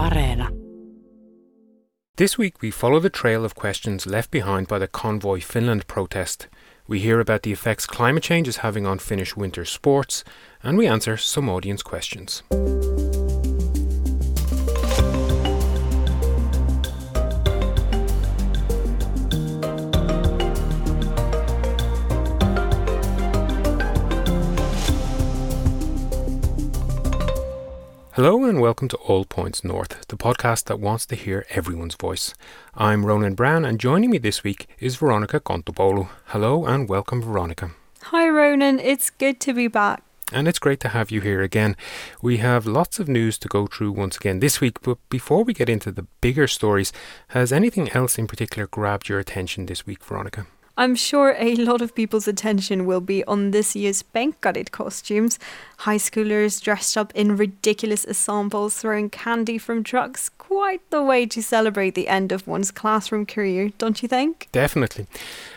Areena. This week, we follow the trail of questions left behind by the Convoy Finland protest. We hear about the effects climate change is having on Finnish winter sports, and we answer some audience questions. Hello and welcome to All Points North, the podcast that wants to hear everyone's voice. I'm Ronan Browne and joining me this week is Veronica Kontopoulou. Hello and welcome Veronica. Hi Ronan, it's good to be back. And it's great to have you here again. We have lots of news to go through once again this week, but before we get into the bigger stories, has anything else in particular grabbed your attention this week, Veronica? I'm sure a lot of people's attention will be on this year's penkkarit costumes. High schoolers dressed up in ridiculous ensembles, throwing candy from trucks. Quite the way to celebrate the end of one's classroom career, don't you think? Definitely.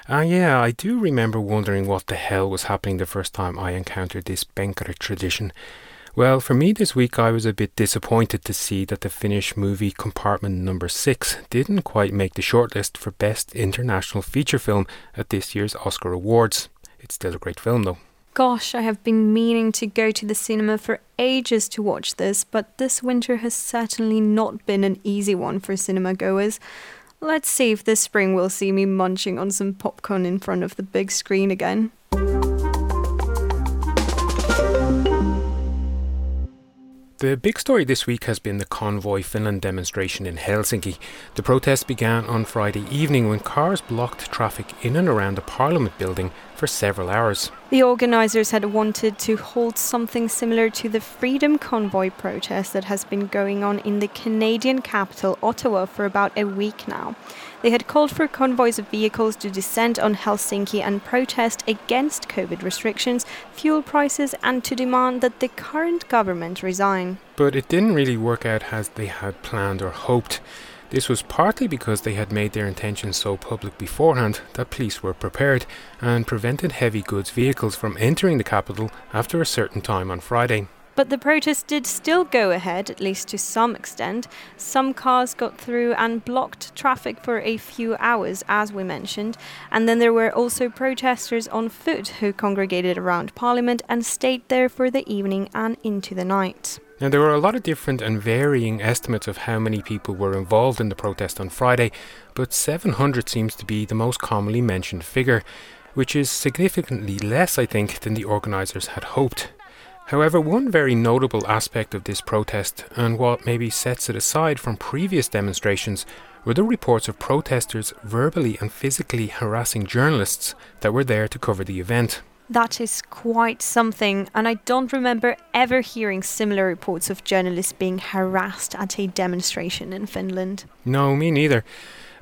Uh, yeah, I do remember wondering what the hell was happening the first time I encountered this penkkarit tradition. Well, for me this week, I was a bit disappointed to see that the Finnish movie Compartment Number 6 didn't quite make the shortlist for Best International Feature Film at this year's Oscar Awards. It's still a great film, though. Gosh, I have been meaning to go to the cinema for ages to watch this, but this winter has certainly not been an easy one for cinema goers. Let's see if this spring will see me munching on some popcorn in front of the big screen again. The big story this week has been the Convoy Finland demonstration in Helsinki. The protest began on Friday evening when cars blocked traffic in and around the Parliament building for several hours. The organisers had wanted to hold something similar to the Freedom Convoy protest that has been going on in the Canadian capital, Ottawa, for about a week now. They had called for convoys of vehicles to descend on Helsinki and protest against COVID restrictions, fuel prices, and to demand that the current government resign. But it didn't really work out as they had planned or hoped. This was partly because they had made their intentions so public beforehand that police were prepared and prevented heavy goods vehicles from entering the capital after a certain time on Friday. But the protest did still go ahead, at least to some extent. Some cars got through and blocked traffic for a few hours, as we mentioned. And then there were also protesters on foot who congregated around Parliament and stayed there for the evening and into the night. Now, there were a lot of different and varying estimates of how many people were involved in the protest on Friday, but 700 seems to be the most commonly mentioned figure, which is significantly less, I think, than the organisers had hoped. However, one very notable aspect of this protest, and what maybe sets it aside from previous demonstrations, were the reports of protesters verbally and physically harassing journalists that were there to cover the event. That is quite something, and I don't remember ever hearing similar reports of journalists being harassed at a demonstration in Finland. No, me neither.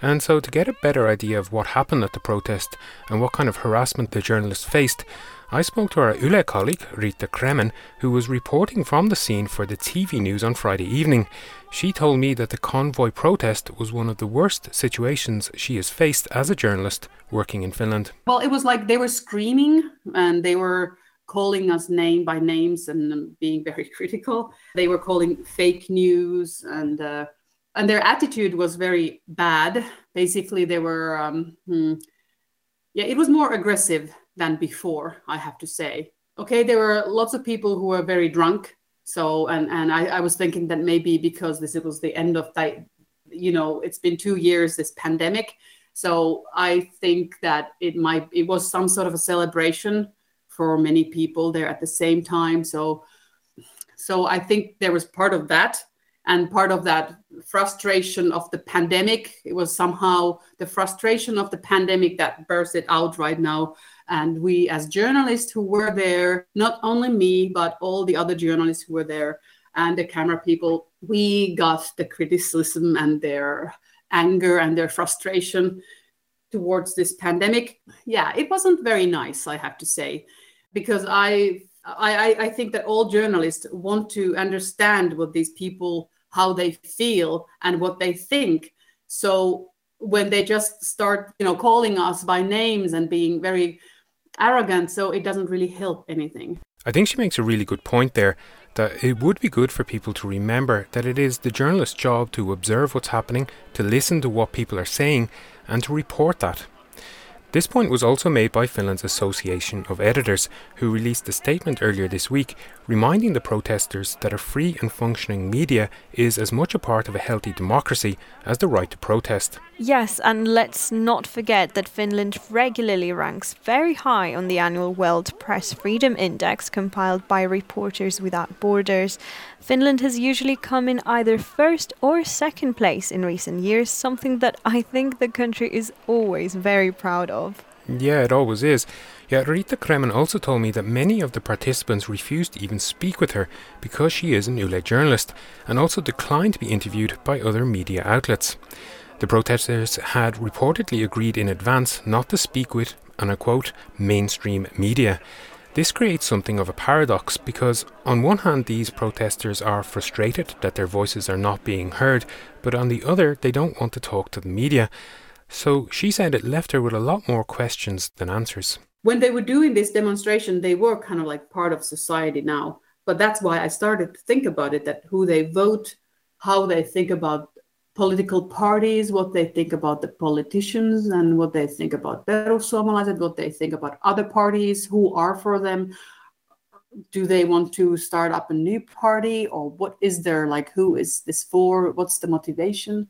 And so, to get a better idea of what happened at the protest and what kind of harassment the journalists faced, I spoke to our Yle colleague, Rita Kremen, who was reporting from the scene for the TV news on Friday evening. She told me that the convoy protest was one of the worst situations she has faced as a journalist working in Finland. Well, it was like they were screaming and they were calling us name by names and being very critical. They were calling fake news and uh, and their attitude was very bad. Basically, they were um, hmm, yeah, it was more aggressive than before, I have to say. Okay, there were lots of people who were very drunk. So, and, and I, I was thinking that maybe because this was the end of that, you know, it's been two years, this pandemic. So I think that it might, it was some sort of a celebration for many people there at the same time. So, so I think there was part of that and part of that frustration of the pandemic it was somehow the frustration of the pandemic that burst it out right now and we, as journalists who were there, not only me, but all the other journalists who were there and the camera people, we got the criticism and their anger and their frustration towards this pandemic. Yeah, it wasn't very nice, I have to say, because I I, I think that all journalists want to understand what these people, how they feel and what they think. So when they just start, you know, calling us by names and being very arrogant, so it doesn't really help anything. I think she makes a really good point there that it would be good for people to remember that it is the journalist's job to observe what's happening, to listen to what people are saying, and to report that. This point was also made by Finland's Association of Editors, who released a statement earlier this week reminding the protesters that a free and functioning media is as much a part of a healthy democracy as the right to protest. Yes, and let's not forget that Finland regularly ranks very high on the annual World Press Freedom Index compiled by Reporters Without Borders. Finland has usually come in either first or second place in recent years, something that I think the country is always very proud of. Yeah, it always is. Yet Rita Kremen also told me that many of the participants refused to even speak with her because she is an Yle journalist and also declined to be interviewed by other media outlets. The protesters had reportedly agreed in advance not to speak with, and I quote, mainstream media. This creates something of a paradox because, on one hand, these protesters are frustrated that their voices are not being heard, but on the other, they don't want to talk to the media. So she said it left her with a lot more questions than answers. When they were doing this demonstration, they were kind of like part of society now. But that's why I started to think about it that who they vote, how they think about political parties, what they think about the politicians, and what they think about perussuomalaiset, what they think about other parties, who are for them. Do they want to start up a new party, or what is there like? Who is this for? What's the motivation?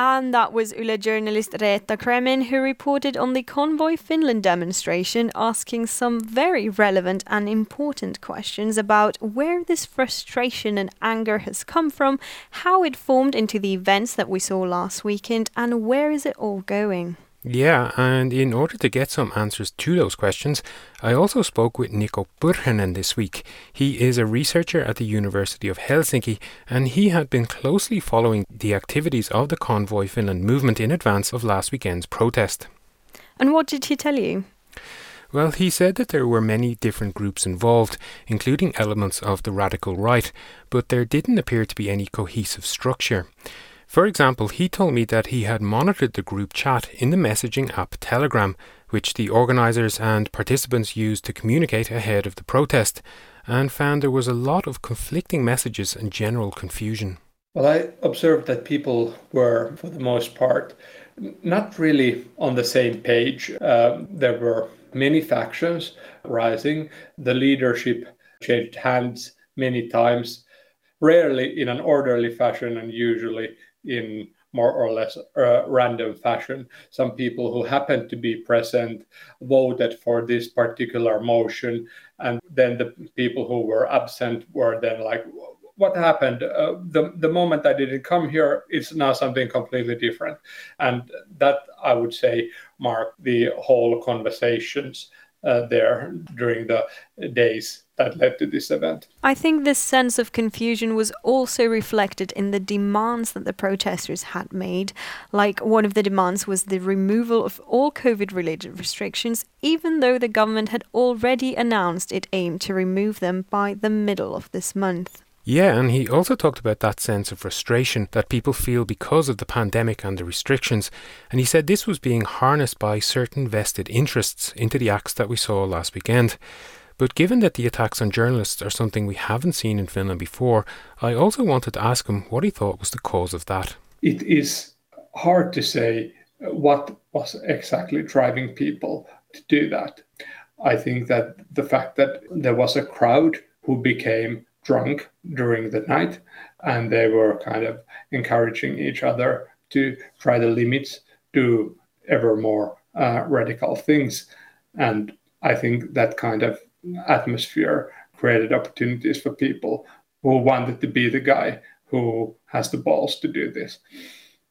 And that was Yle journalist Reetta Kremen who reported on the Convoy Finland demonstration, asking some very relevant and important questions about where this frustration and anger has come from, how it formed into the events that we saw last weekend, and where is it all going. Yeah, and in order to get some answers to those questions, I also spoke with Niko Pyrhönen this week. He is a researcher at the University of Helsinki, and he had been closely following the activities of the Convoy Finland movement in advance of last weekend's protest. And what did he tell you? Well, he said that there were many different groups involved, including elements of the radical right, but there didn't appear to be any cohesive structure. For example, he told me that he had monitored the group chat in the messaging app Telegram, which the organisers and participants used to communicate ahead of the protest, and found there was a lot of conflicting messages and general confusion. Well, I observed that people were, for the most part, not really on the same page. Uh, there were many factions rising. The leadership changed hands many times, rarely in an orderly fashion, and usually in more or less uh, random fashion. Some people who happened to be present voted for this particular motion, and then the people who were absent were then like, "What happened? Uh, the the moment I didn't come here, it's now something completely different," and that I would say marked the whole conversations uh, there during the days that led to this event. I think this sense of confusion was also reflected in the demands that the protesters had made. Like, one of the demands was the removal of all COVID related restrictions, even though the government had already announced it aimed to remove them by the middle of this month. Yeah, and he also talked about that sense of frustration that people feel because of the pandemic and the restrictions. And he said this was being harnessed by certain vested interests into the acts that we saw last weekend. But given that the attacks on journalists are something we haven't seen in Finland before, I also wanted to ask him what he thought was the cause of that. It is hard to say what was exactly driving people to do that. I think that the fact that there was a crowd who became drunk during the night and they were kind of encouraging each other to try the limits, do ever more uh, radical things. And I think that kind of atmosphere created opportunities for people who wanted to be the guy who has the balls to do this.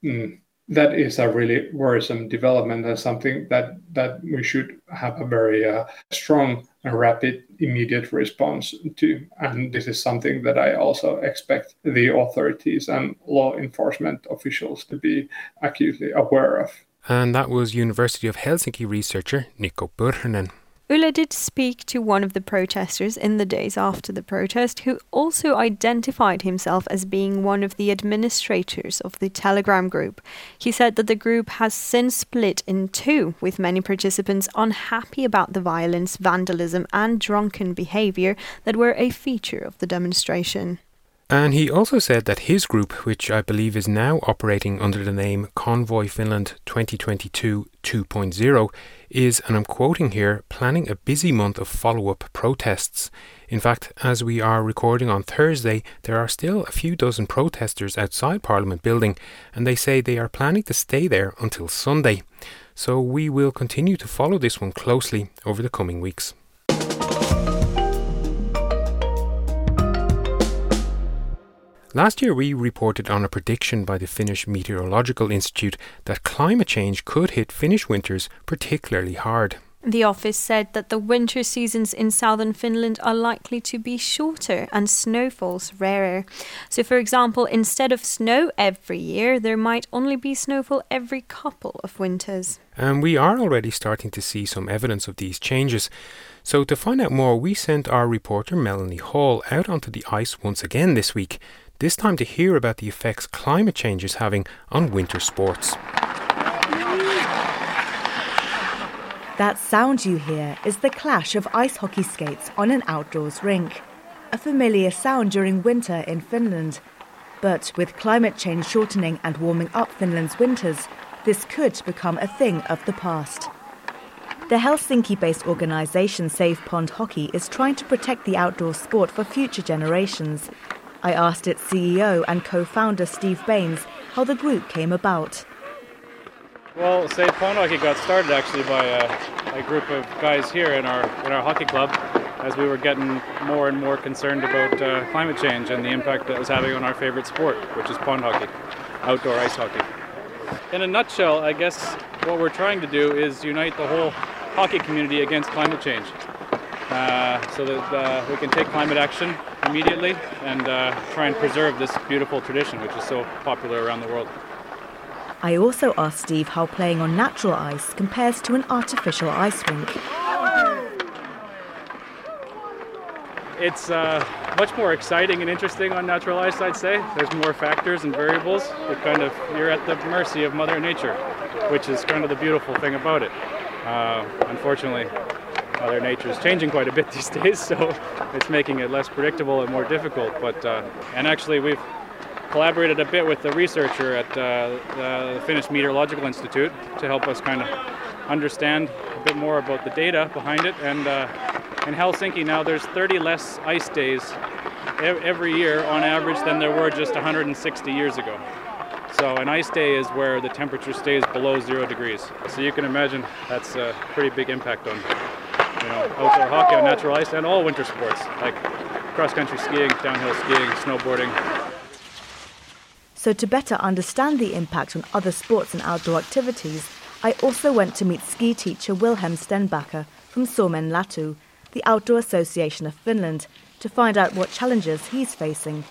Mm. That is a really worrisome development and something that, that we should have a very uh, strong and rapid immediate response to. And this is something that I also expect the authorities and law enforcement officials to be acutely aware of. And that was University of Helsinki researcher Niko Pyrhönen. Yle did speak to one of the protesters in the days after the protest, who also identified himself as being one of the administrators of the Telegram group. He said that the group has since split in two, with many participants unhappy about the violence, vandalism, and drunken behavior that were a feature of the demonstration. And he also said that his group, which I believe is now operating under the name Convoy Finland 2022 2.0, is, and I'm quoting here, planning a busy month of follow up protests. In fact, as we are recording on Thursday, there are still a few dozen protesters outside Parliament building, and they say they are planning to stay there until Sunday. So we will continue to follow this one closely over the coming weeks. Last year, we reported on a prediction by the Finnish Meteorological Institute that climate change could hit Finnish winters particularly hard. The office said that the winter seasons in southern Finland are likely to be shorter and snowfalls rarer. So, for example, instead of snow every year, there might only be snowfall every couple of winters. And we are already starting to see some evidence of these changes. So, to find out more, we sent our reporter Melanie Hall out onto the ice once again this week this time to hear about the effects climate change is having on winter sports. That sound you hear is the clash of ice hockey skates on an outdoors rink. A familiar sound during winter in Finland. But with climate change shortening and warming up Finland's winters, this could become a thing of the past. The Helsinki based organisation Save Pond Hockey is trying to protect the outdoor sport for future generations I asked its CEO and co founder Steve Baines how the group came about. Well, Save Pond Hockey got started actually by a, a, group of guys here in our in our hockey club, as we were getting more and more concerned about uh, climate change and the impact that was having on our favorite sport, which is pond hockey, outdoor ice hockey. In a nutshell, I guess what we're trying to do is unite the whole hockey community against climate change, uh, so that uh, we can take climate action immediately and uh, try and preserve this beautiful tradition, which is so popular around the world. I also asked Steve how playing on natural ice compares to an artificial ice rink. It's uh, much more exciting and interesting on natural ice, I'd say. There's more factors and variables. You're kind of you're at the mercy of Mother Nature, which is kind of the beautiful thing about it. Uh, unfortunately, Mother Nature is changing quite a bit these days, so it's making it less predictable and more difficult. But uh, and actually, we've collaborated a bit with the researcher at uh, the Finnish Meteorological Institute to help us kind of understand a bit more about the data behind it. And uh, in Helsinki now, there's 30 less ice days every year on average than there were just 160 years ago. So an ice day is where the temperature stays below zero degrees. So you can imagine that's a pretty big impact on you know, outdoor hockey on natural ice and all winter sports like cross-country skiing, downhill skiing, snowboarding. So to better understand the impact on other sports and outdoor activities, I also went to meet ski teacher Wilhelm Stenbacker from Suomen Latu, the Outdoor Association of Finland, to find out what challenges he's facing.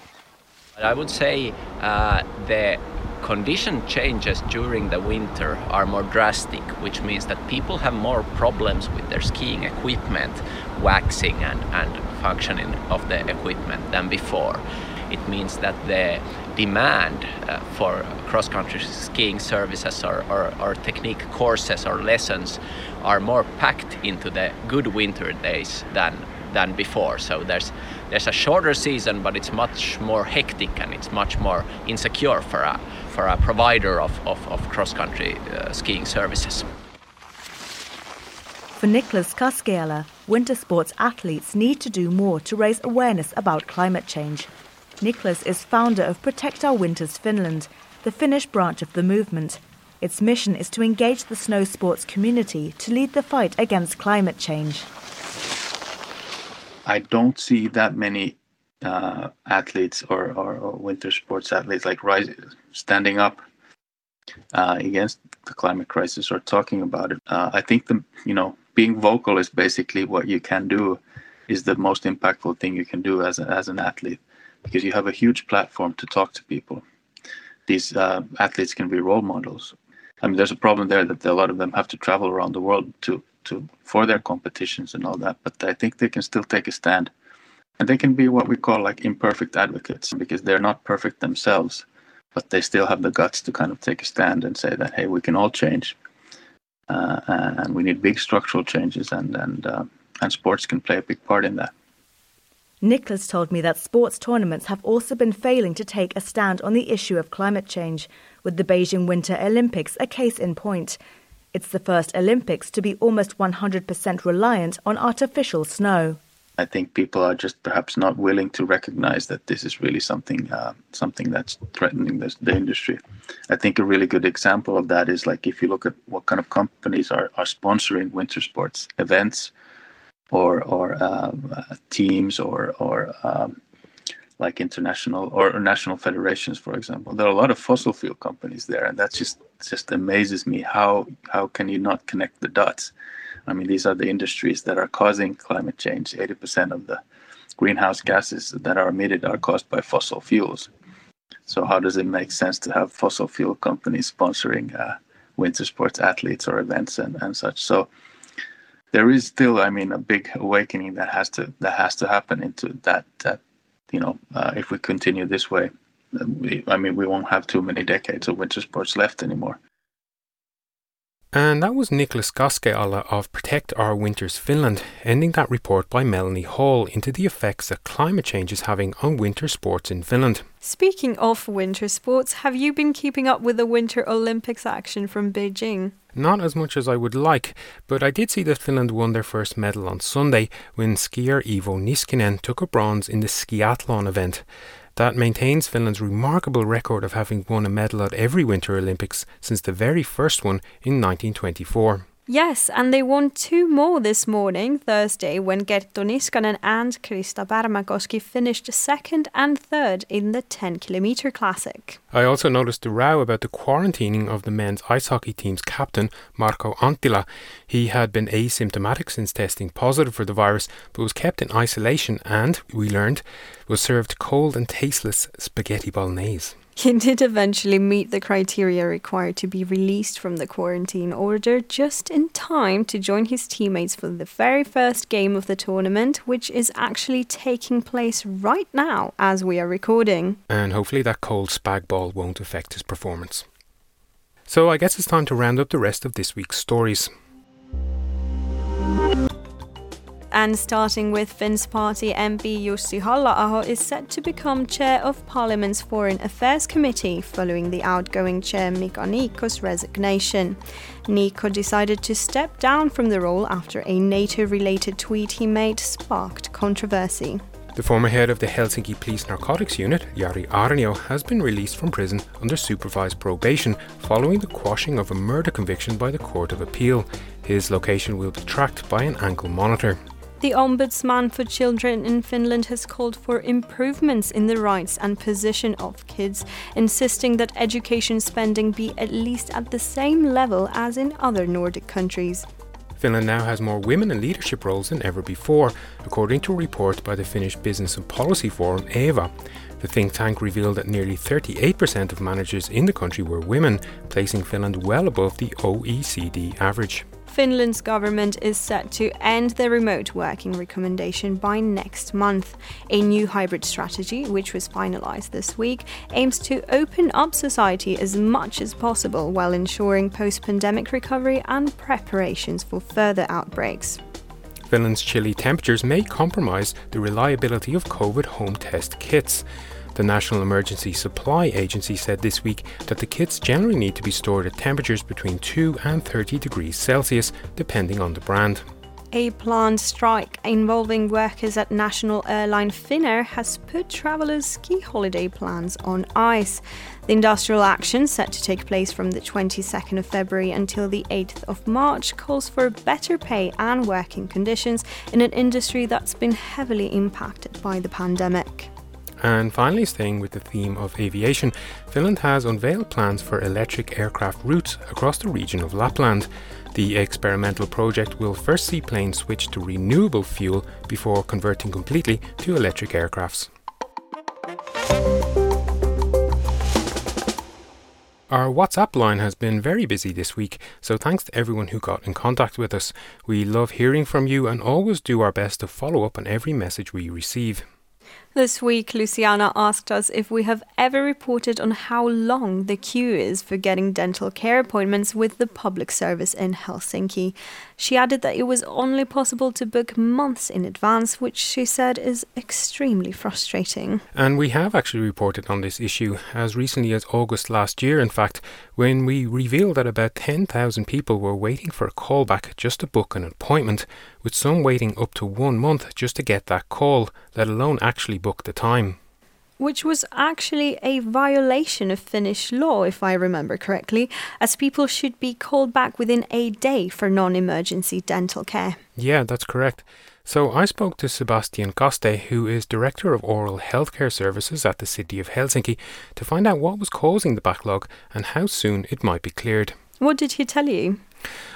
I would say uh, the condition changes during the winter are more drastic, which means that people have more problems with their skiing equipment, waxing and, and functioning of the equipment than before. It means that the demand uh, for cross-country skiing services or, or, or technique courses or lessons are more packed into the good winter days than than before. So there's there's a shorter season, but it's much more hectic and it's much more insecure for a for a provider of, of, of cross-country uh, skiing services. For Nicholas Kaskeala, winter sports athletes need to do more to raise awareness about climate change. Nicholas is founder of Protect Our Winters Finland, the Finnish branch of the movement. Its mission is to engage the snow sports community to lead the fight against climate change. I don't see that many uh, athletes or, or, or, winter sports athletes like rise, standing up uh, against the climate crisis or talking about it. Uh, I think the you know being vocal is basically what you can do is the most impactful thing you can do as a, as an athlete because you have a huge platform to talk to people. These uh, athletes can be role models. I mean, there's a problem there that a lot of them have to travel around the world to to for their competitions and all that. But I think they can still take a stand, and they can be what we call like imperfect advocates because they're not perfect themselves, but they still have the guts to kind of take a stand and say that hey, we can all change, uh, and we need big structural changes, and and uh, and sports can play a big part in that. Nicholas told me that sports tournaments have also been failing to take a stand on the issue of climate change, with the Beijing Winter Olympics a case in point. It's the first Olympics to be almost 100% reliant on artificial snow. I think people are just perhaps not willing to recognize that this is really something uh, something that's threatening this, the industry. I think a really good example of that is like if you look at what kind of companies are, are sponsoring winter sports events, or or um, uh, teams or or um, like international or, national federations, for example. There are a lot of fossil fuel companies there, and that just just amazes me. How how can you not connect the dots? I mean, these are the industries that are causing climate change. Eighty percent of the greenhouse gases that are emitted are caused by fossil fuels. So how does it make sense to have fossil fuel companies sponsoring uh, winter sports athletes or events and, and such? So there is still, I mean, a big awakening that has to that has to happen into that. That you know, uh, if we continue this way, we, I mean, we won't have too many decades of winter sports left anymore. And that was Nicholas Kaskeala of Protect Our Winters Finland, ending that report by Melanie Hall into the effects that climate change is having on winter sports in Finland. Speaking of winter sports, have you been keeping up with the Winter Olympics action from Beijing? Not as much as I would like, but I did see that Finland won their first medal on Sunday when skier Iivo Niskanen took a bronze in the skiathlon event. That maintains Finland's remarkable record of having won a medal at every Winter Olympics since the very first one in 1924. Yes, and they won two more this morning, Thursday, when Kerttu Niskanen and Krista Pärmäkoski finished second and third in the 10 kilometre classic. I also noticed the row about the quarantining of the men's ice hockey team's captain, Marko Anttila. He had been asymptomatic since testing positive for the virus, but was kept in isolation and, we learned, was served cold and tasteless spaghetti bolognese. He did eventually meet the criteria required to be released from the quarantine order just in time to join his teammates for the very first game of the tournament, which is actually taking place right now as we are recording. And hopefully that cold spag ball won't affect his performance. So I guess it's time to round up the rest of this week's stories. And starting with Finns Party MP Jussi Halla-aho is set to become chair of Parliament's Foreign Affairs Committee following the outgoing chair Mika Niikko's resignation. Niikko decided to step down from the role after a NATO-related tweet he made sparked controversy. The former head of the Helsinki Police Narcotics Unit, Jari Aarnio, has been released from prison under supervised probation following the quashing of a murder conviction by the Court of Appeal. His location will be tracked by an ankle monitor. The Ombudsman for Children in Finland has called for improvements in the rights and position of kids, insisting that education spending be at least at the same level as in other Nordic countries. Finland now has more women in leadership roles than ever before, according to a report by the Finnish Business and Policy Forum, EVA. The think tank revealed that nearly 38% of managers in the country were women, placing Finland well above the OECD average. Finland's government is set to end the remote working recommendation by next month. A new hybrid strategy, which was finalized this week, aims to open up society as much as possible while ensuring post pandemic recovery and preparations for further outbreaks. Finland's chilly temperatures may compromise the reliability of COVID home test kits. The National Emergency Supply Agency said this week that the kits generally need to be stored at temperatures between 2 and 30 degrees Celsius, depending on the brand. A planned strike involving workers at national airline Finnair has put travellers' ski holiday plans on ice. The industrial action, set to take place from the 22nd of February until the 8th of March, calls for better pay and working conditions in an industry that's been heavily impacted by the pandemic. And finally, staying with the theme of aviation, Finland has unveiled plans for electric aircraft routes across the region of Lapland. The experimental project will first see planes switch to renewable fuel before converting completely to electric aircrafts. Our WhatsApp line has been very busy this week, so thanks to everyone who got in contact with us. We love hearing from you and always do our best to follow up on every message we receive. This week, Luciana asked us if we have ever reported on how long the queue is for getting dental care appointments with the public service in Helsinki. She added that it was only possible to book months in advance, which she said is extremely frustrating. And we have actually reported on this issue as recently as August last year, in fact, when we revealed that about 10,000 people were waiting for a callback just to book an appointment, with some waiting up to one month just to get that call, let alone actually book the time. Which was actually a violation of Finnish law, if I remember correctly, as people should be called back within a day for non emergency dental care. Yeah, that's correct. So I spoke to Sebastian Koste, who is Director of Oral Healthcare Services at the City of Helsinki, to find out what was causing the backlog and how soon it might be cleared. What did he tell you?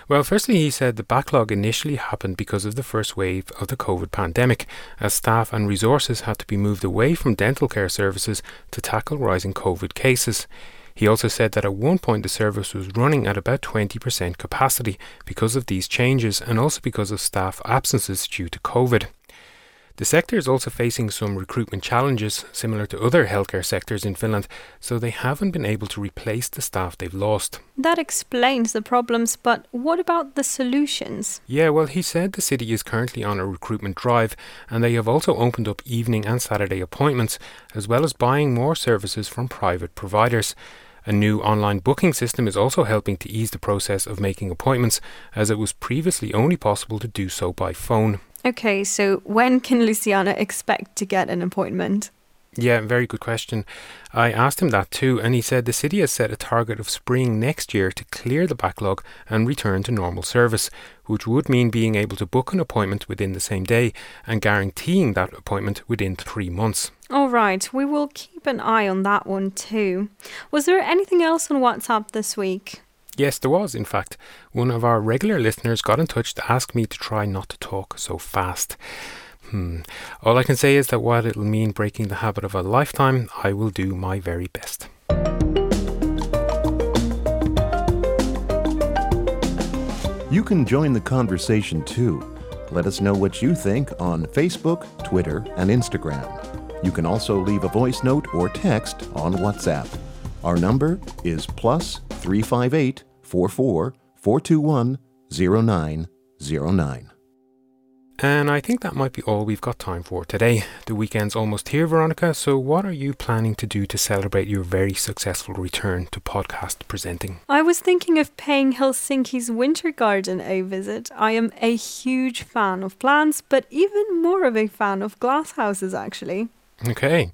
Well, firstly, he said the backlog initially happened because of the first wave of the COVID pandemic, as staff and resources had to be moved away from dental care services to tackle rising COVID cases. He also said that at one point the service was running at about 20% capacity because of these changes and also because of staff absences due to COVID. The sector is also facing some recruitment challenges, similar to other healthcare sectors in Finland, so they haven't been able to replace the staff they've lost. That explains the problems, but what about the solutions? Yeah, well, he said the city is currently on a recruitment drive, and they have also opened up evening and Saturday appointments, as well as buying more services from private providers. A new online booking system is also helping to ease the process of making appointments, as it was previously only possible to do so by phone. Okay, so when can Luciana expect to get an appointment? Yeah, very good question. I asked him that too, and he said the city has set a target of spring next year to clear the backlog and return to normal service, which would mean being able to book an appointment within the same day and guaranteeing that appointment within three months. All right, we will keep an eye on that one too. Was there anything else on WhatsApp this week? Yes, there was, in fact. One of our regular listeners got in touch to ask me to try not to talk so fast. Hmm. All I can say is that while it'll mean breaking the habit of a lifetime, I will do my very best. You can join the conversation too. Let us know what you think on Facebook, Twitter, and Instagram. You can also leave a voice note or text on WhatsApp. Our number is plus 358 44 421 0909. And I think that might be all we've got time for today. The weekend's almost here, Veronica, so what are you planning to do to celebrate your very successful return to podcast presenting? I was thinking of paying Helsinki's Winter Garden a visit. I am a huge fan of plants, but even more of a fan of glasshouses, actually. Okay.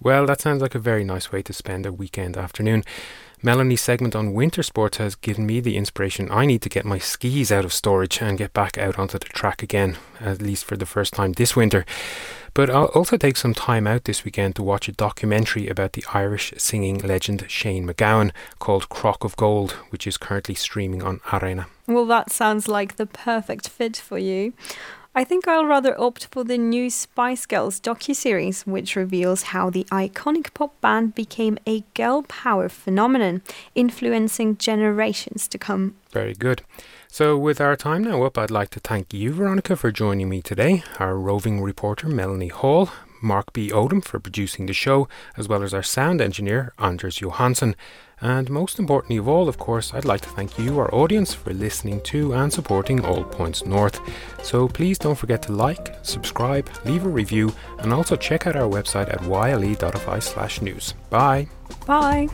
Well, that sounds like a very nice way to spend a weekend afternoon. Melanie's segment on winter sports has given me the inspiration I need to get my skis out of storage and get back out onto the track again, at least for the first time this winter. But I'll also take some time out this weekend to watch a documentary about the Irish singing legend Shane MacGowan called Crock of Gold, which is currently streaming on Areena. Well, that sounds like the perfect fit for you. I think I'll rather opt for the new Spice Girls docuseries, which reveals how the iconic pop band became a girl power phenomenon, influencing generations to come. Very good. So, with our time now up, I'd like to thank you, Veronica, for joining me today, our roving reporter, Melanie Hall, Mark B. Odom for producing the show, as well as our sound engineer, Anders Johansson. And most importantly of all, of course, I'd like to thank you, our audience, for listening to and supporting All Points North. So please don't forget to like, subscribe, leave a review, and also check out our website at yle.fi slash news. Bye. Bye.